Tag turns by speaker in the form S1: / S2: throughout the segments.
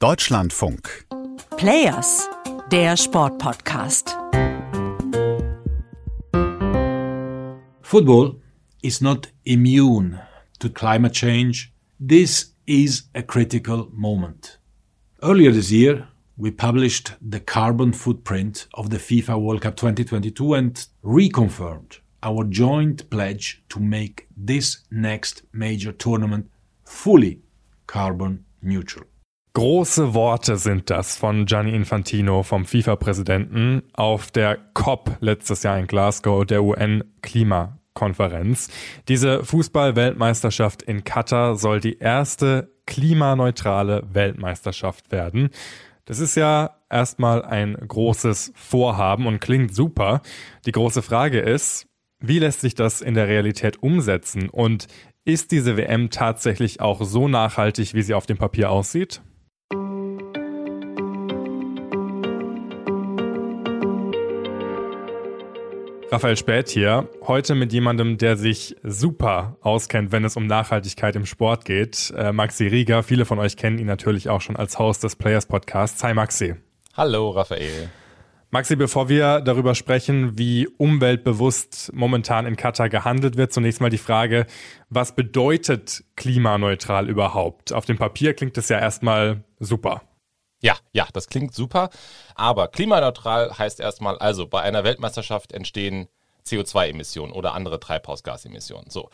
S1: Deutschlandfunk.
S2: Players, der Sportpodcast.
S3: Football is not immune to climate change. This is a critical moment. Earlier this year, we published the carbon footprint of the FIFA World Cup 2022 and reconfirmed our joint pledge to make this next major tournament fully carbon neutral.
S4: Große Worte sind das von Gianni Infantino, vom FIFA-Präsidenten, auf der COP letztes Jahr in Glasgow, der UN-Klimakonferenz. Diese Fußball-Weltmeisterschaft in Katar soll die erste klimaneutrale Weltmeisterschaft werden. Das ist ja erstmal ein großes Vorhaben und klingt super. Die große Frage ist, wie lässt sich das in der Realität umsetzen und ist diese WM tatsächlich auch so nachhaltig, wie sie auf dem Papier aussieht? Raphael Späth hier, heute mit jemandem, der sich super auskennt, wenn es um Nachhaltigkeit im Sport geht. Äh, Maxi Rieger, viele von euch kennen ihn natürlich auch schon als Host des Players Podcasts. Hi Maxi.
S5: Hallo Raphael.
S4: Maxi, bevor wir darüber sprechen, wie umweltbewusst momentan in Katar gehandelt wird, zunächst mal die Frage, was bedeutet klimaneutral überhaupt? Auf dem Papier klingt es ja erstmal super.
S5: Ja, ja, das klingt super. Aber klimaneutral heißt erstmal, also bei einer Weltmeisterschaft entstehen CO2-Emissionen oder andere Treibhausgasemissionen. So.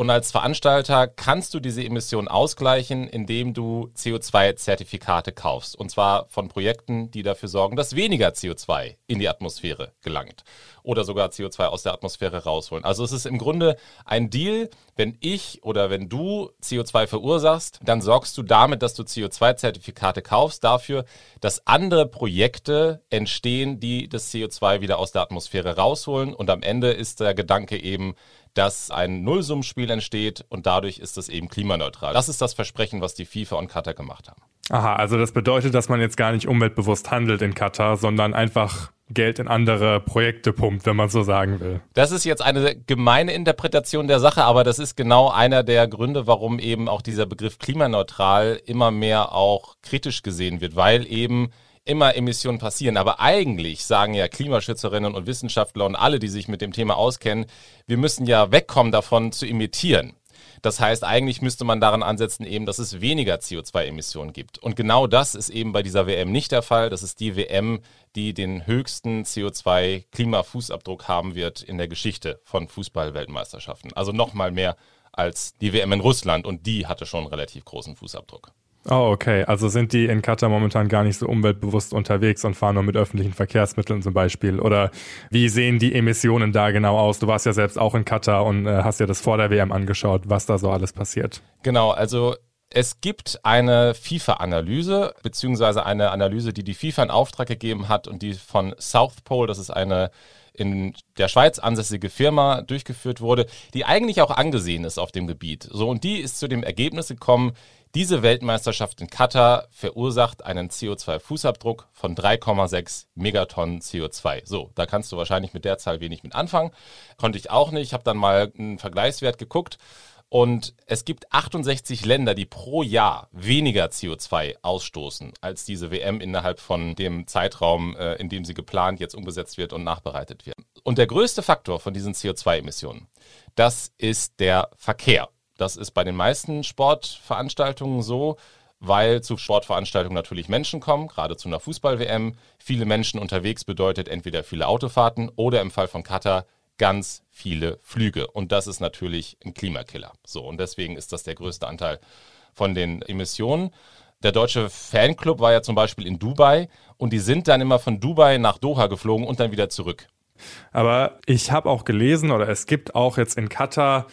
S5: Und als Veranstalter kannst du diese Emissionen ausgleichen, indem du CO2-Zertifikate kaufst. Und zwar von Projekten, die dafür sorgen, dass weniger CO2 in die Atmosphäre gelangt. Oder sogar CO2 aus der Atmosphäre rausholen. Also es ist im Grunde ein Deal, wenn ich oder wenn du CO2 verursachst, dann sorgst du damit, dass du CO2-Zertifikate kaufst, dafür, dass andere Projekte entstehen, die das CO2 wieder aus der Atmosphäre rausholen. Und am Ende ist der Gedanke eben, dass ein Nullsummenspiel entsteht und dadurch ist es eben klimaneutral. Das ist das Versprechen, was die FIFA und Katar gemacht haben.
S4: Aha, also das bedeutet, dass man jetzt gar nicht umweltbewusst handelt in Katar, sondern einfach Geld in andere Projekte pumpt, wenn man so sagen will.
S5: Das ist jetzt eine gemeine Interpretation der Sache, aber das ist genau einer der Gründe, warum eben auch dieser Begriff klimaneutral immer mehr auch kritisch gesehen wird, weil eben immer Emissionen passieren. Aber eigentlich sagen ja Klimaschützerinnen und Wissenschaftler und alle, die sich mit dem Thema auskennen, wir müssen ja wegkommen davon zu emittieren. Das heißt, eigentlich müsste man daran ansetzen, eben, dass es weniger CO2-Emissionen gibt. Und genau das ist eben bei dieser WM nicht der Fall. Das ist die WM, die den höchsten CO2-Klimafußabdruck haben wird in der Geschichte von Fußball-Weltmeisterschaften. Also nochmal mehr als die WM in Russland und die hatte schon einen relativ großen Fußabdruck.
S4: Oh, okay. Also sind die in Katar momentan gar nicht so umweltbewusst unterwegs und fahren nur mit öffentlichen Verkehrsmitteln zum Beispiel? Oder wie sehen die Emissionen da genau aus? Du warst ja selbst auch in Katar und äh, hast ja das vor der WM angeschaut, was da so alles passiert.
S5: Genau, also es gibt eine FIFA-Analyse, beziehungsweise eine Analyse, die die FIFA in Auftrag gegeben hat und die von South Pole, das ist eine in der Schweiz ansässige Firma durchgeführt wurde, die eigentlich auch angesehen ist auf dem Gebiet. So, und die ist zu dem Ergebnis gekommen, diese Weltmeisterschaft in Katar verursacht einen CO2-Fußabdruck von 3,6 Megatonnen CO2. So, da kannst du wahrscheinlich mit der Zahl wenig mit anfangen. Konnte ich auch nicht. Ich habe dann mal einen Vergleichswert geguckt. Und es gibt 68 Länder, die pro Jahr weniger CO2 ausstoßen als diese WM innerhalb von dem Zeitraum, äh, in dem sie geplant jetzt umgesetzt wird und nachbereitet wird. Und der größte Faktor von diesen CO2-Emissionen, das ist der Verkehr. Das ist bei den meisten Sportveranstaltungen so, weil zu Sportveranstaltungen natürlich Menschen kommen, gerade zu einer Fußball-WM. Viele Menschen unterwegs bedeutet entweder viele Autofahrten oder im Fall von Katar ganz viele Flüge. Und das ist natürlich ein Klimakiller. So, und deswegen ist das der größte Anteil von den Emissionen. Der deutsche Fanclub war ja zum Beispiel in Dubai und die sind dann immer von Dubai nach Doha geflogen und dann wieder zurück.
S4: Aber ich habe auch gelesen oder es gibt auch jetzt in Katar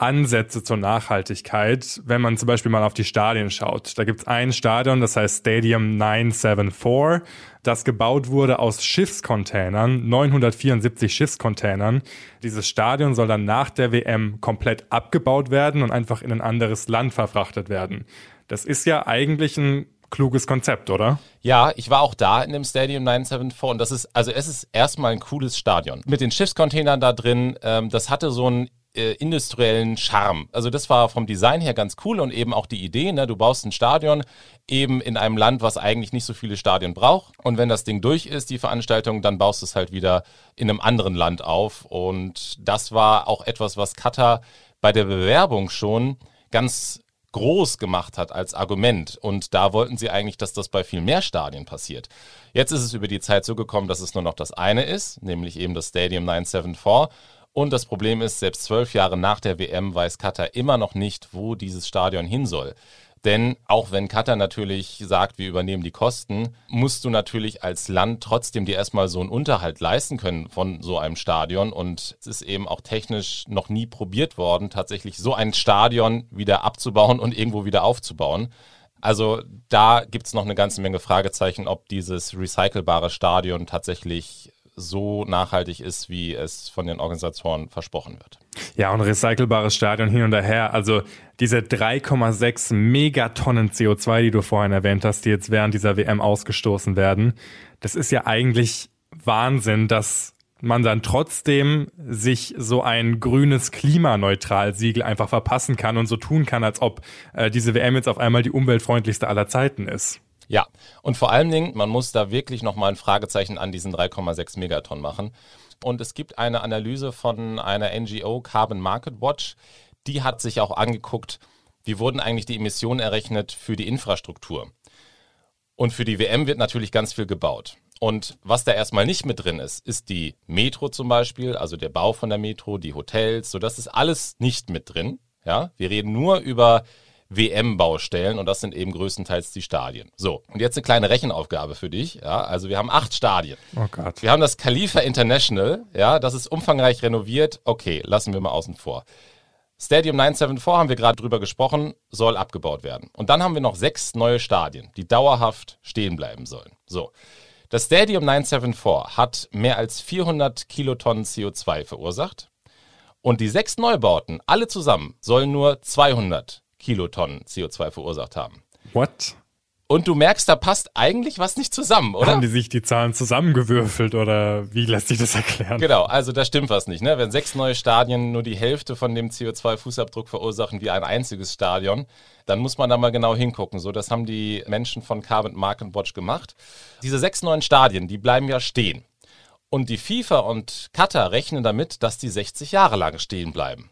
S4: Ansätze zur Nachhaltigkeit, wenn man zum Beispiel mal auf die Stadien schaut. Da gibt es ein Stadion, das heißt Stadium 974, das gebaut wurde aus Schiffscontainern, 974 Schiffscontainern. Dieses Stadion soll dann nach der WM komplett abgebaut werden und einfach in ein anderes Land verfrachtet werden. Das ist ja eigentlich ein kluges Konzept, oder?
S5: Ja, ich war auch da in dem Stadium 974 und das ist, also es ist erstmal ein cooles Stadion. Mit den Schiffscontainern da drin, ähm, das hatte so ein äh, industriellen Charme. Also das war vom Design her ganz cool und eben auch die Idee, ne, du baust ein Stadion eben in einem Land, was eigentlich nicht so viele Stadien braucht. Und wenn das Ding durch ist, die Veranstaltung, dann baust du es halt wieder in einem anderen Land auf. Und das war auch etwas, was Katar bei der Bewerbung schon ganz groß gemacht hat als Argument. Und da wollten sie eigentlich, dass das bei viel mehr Stadien passiert. Jetzt ist es über die Zeit so gekommen, dass es nur noch das eine ist, nämlich eben das Stadium 974. Und das Problem ist, selbst zwölf Jahre nach der WM weiß Katar immer noch nicht, wo dieses Stadion hin soll. Denn auch wenn Katar natürlich sagt, wir übernehmen die Kosten, musst du natürlich als Land trotzdem dir erstmal so einen Unterhalt leisten können von so einem Stadion. Und es ist eben auch technisch noch nie probiert worden, tatsächlich so ein Stadion wieder abzubauen und irgendwo wieder aufzubauen. Also da gibt es noch eine ganze Menge Fragezeichen, ob dieses recycelbare Stadion tatsächlich so nachhaltig ist, wie es von den Organisatoren versprochen wird.
S4: Ja, und recycelbares Stadion hin und her. Also diese 3,6 Megatonnen CO2, die du vorhin erwähnt hast, die jetzt während dieser WM ausgestoßen werden, das ist ja eigentlich Wahnsinn, dass man dann trotzdem sich so ein grünes Klimaneutral-Siegel einfach verpassen kann und so tun kann, als ob äh, diese WM jetzt auf einmal die umweltfreundlichste aller Zeiten ist.
S5: Ja, und vor allen Dingen, man muss da wirklich nochmal ein Fragezeichen an diesen 3,6 Megatonnen machen. Und es gibt eine Analyse von einer NGO, Carbon Market Watch, die hat sich auch angeguckt, wie wurden eigentlich die Emissionen errechnet für die Infrastruktur. Und für die WM wird natürlich ganz viel gebaut. Und was da erstmal nicht mit drin ist, ist die Metro zum Beispiel, also der Bau von der Metro, die Hotels, so das ist alles nicht mit drin. Ja, wir reden nur über WM-Baustellen und das sind eben größtenteils die Stadien. So, und jetzt eine kleine Rechenaufgabe für dich. Ja, also wir haben acht Stadien.
S4: Oh Gott.
S5: Wir haben das Khalifa International, ja, das ist umfangreich renoviert. Okay, lassen wir mal außen vor. Stadium 974 haben wir gerade drüber gesprochen, soll abgebaut werden. Und dann haben wir noch sechs neue Stadien, die dauerhaft stehen bleiben sollen. So. Das Stadium 974 hat mehr als 400 Kilotonnen CO2 verursacht. Und die sechs Neubauten, alle zusammen, sollen nur 200 Kilotonnen CO2 verursacht haben.
S4: What?
S5: Und du merkst, da passt eigentlich was nicht zusammen, oder?
S4: Haben die sich die Zahlen zusammengewürfelt oder wie lässt sich das erklären?
S5: Genau, also da stimmt was nicht. Ne? Wenn sechs neue Stadien nur die Hälfte von dem CO2-Fußabdruck verursachen wie ein einziges Stadion, dann muss man da mal genau hingucken. So, das haben die Menschen von Carbon Market Watch gemacht. Diese sechs neuen Stadien, die bleiben ja stehen. Und die FIFA und Qatar rechnen damit, dass die 60 Jahre lang stehen bleiben.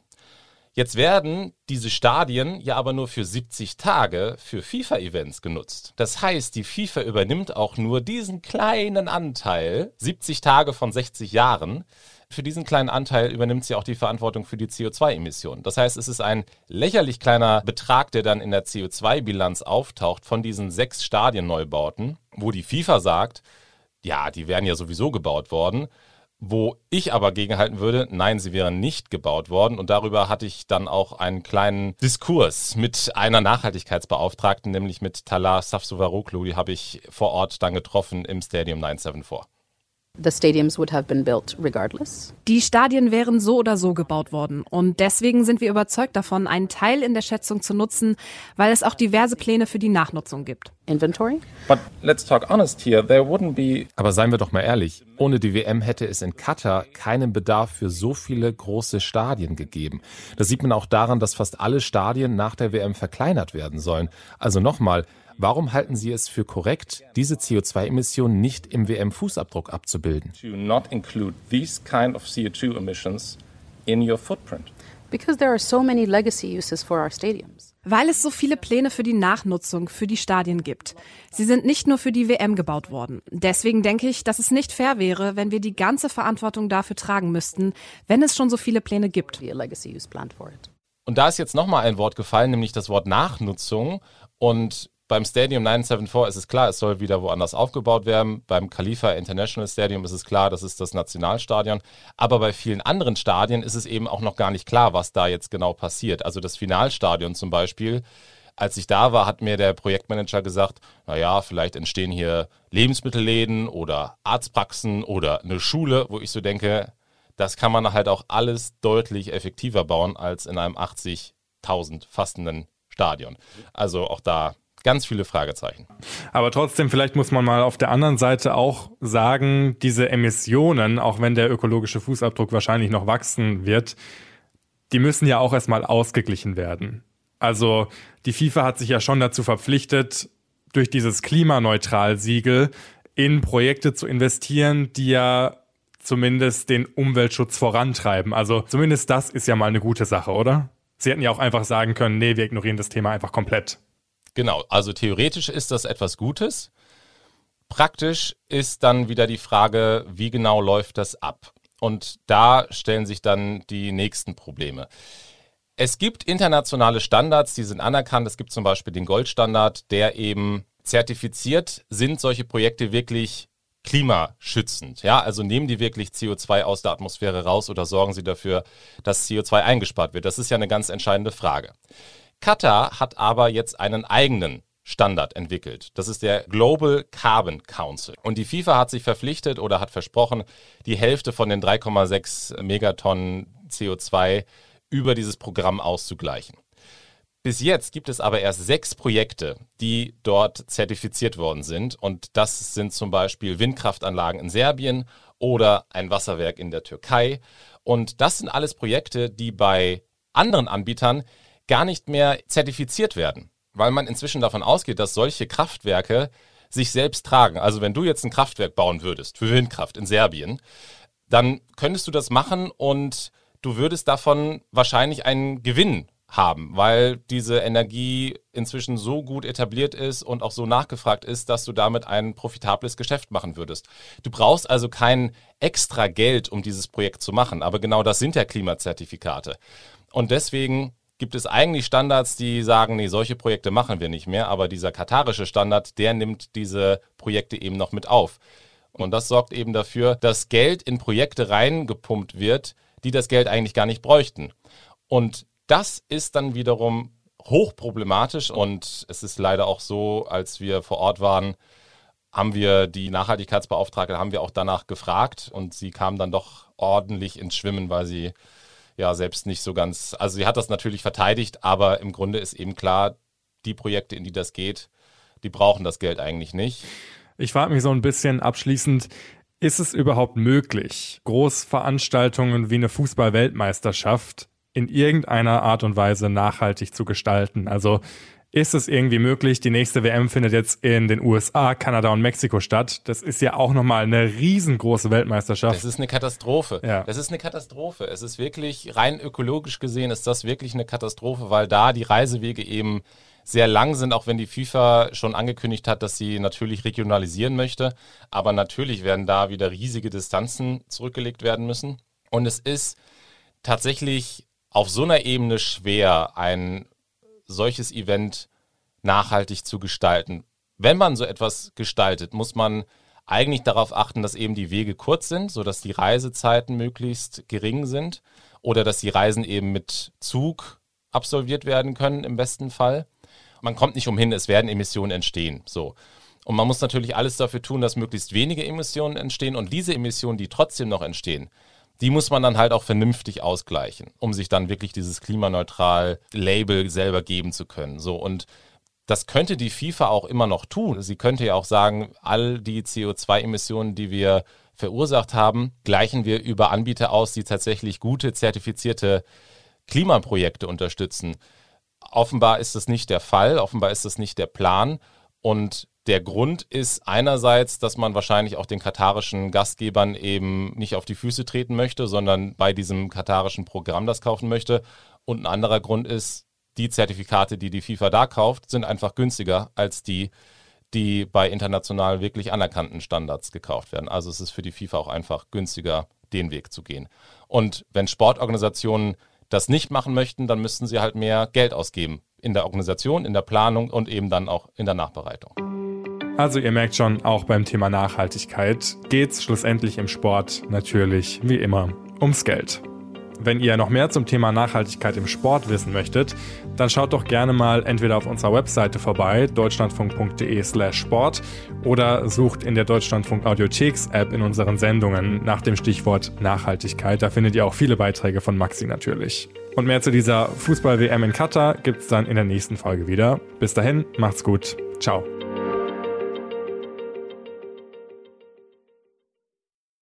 S5: Jetzt werden diese Stadien ja aber nur für 70 Tage für FIFA-Events genutzt. Das heißt, die FIFA übernimmt auch nur diesen kleinen Anteil, 70 Tage von 60 Jahren. Für diesen kleinen Anteil übernimmt sie auch die Verantwortung für die CO2-Emissionen. Das heißt, es ist ein lächerlich kleiner Betrag, der dann in der CO2-Bilanz auftaucht von diesen sechs Stadienneubauten, wo die FIFA sagt, ja, die wären ja sowieso gebaut worden. Wo ich aber gegenhalten würde, nein, sie wären nicht gebaut worden. Und darüber hatte ich dann auch einen kleinen Diskurs mit einer Nachhaltigkeitsbeauftragten, nämlich mit Talar Safsuvaroglu. Die habe ich vor Ort dann getroffen im Stadium 974.
S6: Die Stadien wären so oder so gebaut worden. Und deswegen sind wir überzeugt davon, einen Teil in der Schätzung zu nutzen, weil es auch diverse Pläne für die Nachnutzung gibt.
S1: Inventory?
S5: But let's talk honest here. There wouldn't be. Aber seien wir doch mal ehrlich. Ohne die WM hätte es in Katar keinen Bedarf für so viele große Stadien gegeben. Das sieht man auch daran, dass fast alle Stadien nach der WM verkleinert werden sollen. Also nochmal, Warum halten Sie es für korrekt, diese CO2-Emissionen nicht im WM-Fußabdruck abzubilden?
S1: To not include these kind of CO2 emissions in your footprint. Because there are so many legacy uses for our stadiums.
S6: Weil es so viele Pläne für die Nachnutzung für die Stadien gibt. Sie sind nicht nur für die WM gebaut worden. Deswegen denke ich, dass es nicht fair wäre, wenn wir die ganze Verantwortung dafür tragen müssten, wenn es schon so viele Pläne gibt.
S5: Und da ist jetzt nochmal ein Wort gefallen, nämlich das Wort Nachnutzung. Und beim Stadium 974 ist es klar, es soll wieder woanders aufgebaut werden. Beim Khalifa International Stadium ist es klar, das ist das Nationalstadion. Aber bei vielen anderen Stadien ist es eben auch noch gar nicht klar, was da jetzt genau passiert. Also das Finalstadion zum Beispiel. Als ich da war, hat mir der Projektmanager gesagt, naja, vielleicht entstehen hier Lebensmittelläden oder Arztpraxen oder eine Schule, wo ich so denke, das kann man halt auch alles deutlich effektiver bauen als in einem 80.000 fassenden Stadion. Also auch da ganz viele Fragezeichen.
S4: Aber trotzdem, vielleicht muss man mal auf der anderen Seite auch sagen, diese Emissionen, auch wenn der ökologische Fußabdruck wahrscheinlich noch wachsen wird, die müssen ja auch erstmal ausgeglichen werden. Also die FIFA hat sich ja schon dazu verpflichtet, durch dieses Klimaneutral-Siegel in Projekte zu investieren, die ja zumindest den Umweltschutz vorantreiben. Also zumindest das ist ja mal eine gute Sache, oder? Sie hätten ja auch einfach sagen können, nee, wir ignorieren das Thema einfach komplett.
S5: Genau, also theoretisch ist das etwas Gutes. Praktisch ist dann wieder die Frage, wie genau läuft das ab? Und da stellen sich dann die nächsten Probleme. Es gibt internationale Standards, die sind anerkannt. Es gibt zum Beispiel den Goldstandard, der eben zertifiziert, sind solche Projekte wirklich klimaschützend. Ja, also nehmen die wirklich CO2 aus der Atmosphäre raus oder sorgen sie dafür, dass CO2 eingespart wird? Das ist ja eine ganz entscheidende Frage. Katar hat aber jetzt einen eigenen Standard entwickelt. Das ist der Global Carbon Council. Und die FIFA hat sich verpflichtet oder hat versprochen, die Hälfte von den 3,6 Megatonnen CO2 über dieses Programm auszugleichen. Bis jetzt gibt es aber erst sechs Projekte, die dort zertifiziert worden sind. Und das sind zum Beispiel Windkraftanlagen in Serbien oder ein Wasserwerk in der Türkei. Und das sind alles Projekte, die bei anderen Anbietern gar nicht mehr zertifiziert werden, weil man inzwischen davon ausgeht, dass solche Kraftwerke sich selbst tragen. Also wenn du jetzt ein Kraftwerk bauen würdest für Windkraft in Serbien, dann könntest du das machen und du würdest davon wahrscheinlich einen Gewinn haben, weil diese Energie inzwischen so gut etabliert ist und auch so nachgefragt ist, dass du damit ein profitables Geschäft machen würdest. Du brauchst also kein extra Geld, um dieses Projekt zu machen, aber genau das sind ja Klimazertifikate. Und deswegen gibt es eigentlich Standards, die sagen, nee, solche Projekte machen wir nicht mehr, aber dieser katarische Standard, der nimmt diese Projekte eben noch mit auf. Und das sorgt eben dafür, dass Geld in Projekte reingepumpt wird, die das Geld eigentlich gar nicht bräuchten. Und das ist dann wiederum hochproblematisch und es ist leider auch so, als wir vor Ort waren, haben wir die Nachhaltigkeitsbeauftragte, haben wir auch danach gefragt und sie kam dann doch ordentlich ins Schwimmen, weil sie ja selbst nicht so ganz, also sie hat das natürlich verteidigt, aber im Grunde ist eben klar, die Projekte, in die das geht, die brauchen das Geld eigentlich nicht.
S4: Ich frage mich so ein bisschen abschließend, ist es überhaupt möglich, Großveranstaltungen wie eine Fußball-Weltmeisterschaft in irgendeiner Art und Weise nachhaltig zu gestalten. Also ist es irgendwie möglich? Die nächste WM findet jetzt in den USA, Kanada und Mexiko statt. Das ist ja auch nochmal eine riesengroße Weltmeisterschaft.
S5: Das ist eine Katastrophe. Ja. Das ist eine Katastrophe. Es ist wirklich, rein ökologisch gesehen, ist das wirklich eine Katastrophe, weil da die Reisewege eben sehr lang sind, auch wenn die FIFA schon angekündigt hat, dass sie natürlich regionalisieren möchte. Aber natürlich werden da wieder riesige Distanzen zurückgelegt werden müssen. Und es ist tatsächlich auf so einer Ebene schwer, ein solches Event nachhaltig zu gestalten. Wenn man so etwas gestaltet, muss man eigentlich darauf achten, dass eben die Wege kurz sind, sodass die Reisezeiten möglichst gering sind oder dass die Reisen eben mit Zug absolviert werden können im besten Fall. Man kommt nicht umhin, es werden Emissionen entstehen. So. Und man muss natürlich alles dafür tun, dass möglichst wenige Emissionen entstehen und diese Emissionen, die trotzdem noch entstehen, die muss man dann halt auch vernünftig ausgleichen, um sich dann wirklich dieses klimaneutral Label selber geben zu können. So und das könnte die FIFA auch immer noch tun. Sie könnte ja auch sagen, all die CO2-Emissionen, die wir verursacht haben, gleichen wir über Anbieter aus, die tatsächlich gute, zertifizierte Klimaprojekte unterstützen. Offenbar ist das nicht der Fall, offenbar ist das nicht der Plan. Und der Grund ist einerseits, dass man wahrscheinlich auch den katarischen Gastgebern eben nicht auf die Füße treten möchte, sondern bei diesem katarischen Programm das kaufen möchte. Und ein anderer Grund ist, die Zertifikate, die die FIFA da kauft, sind einfach günstiger als die, die bei international wirklich anerkannten Standards gekauft werden. Also es ist für die FIFA auch einfach günstiger, den Weg zu gehen. Und wenn Sportorganisationen das nicht machen möchten, dann müssten sie halt mehr Geld ausgeben in der Organisation, in der Planung und eben dann auch in der Nachbereitung.
S4: Also ihr merkt schon, auch beim Thema Nachhaltigkeit geht es schlussendlich im Sport natürlich wie immer ums Geld. Wenn ihr noch mehr zum Thema Nachhaltigkeit im Sport wissen möchtet, dann schaut doch gerne mal entweder auf unserer Webseite vorbei, deutschlandfunk.de/slash Sport, oder sucht in der Deutschlandfunk Audiotheks App in unseren Sendungen nach dem Stichwort Nachhaltigkeit. Da findet ihr auch viele Beiträge von Maxi natürlich. Und mehr zu dieser Fußball-WM in Katar gibt's dann in der nächsten Folge wieder. Bis dahin, macht's gut. Ciao.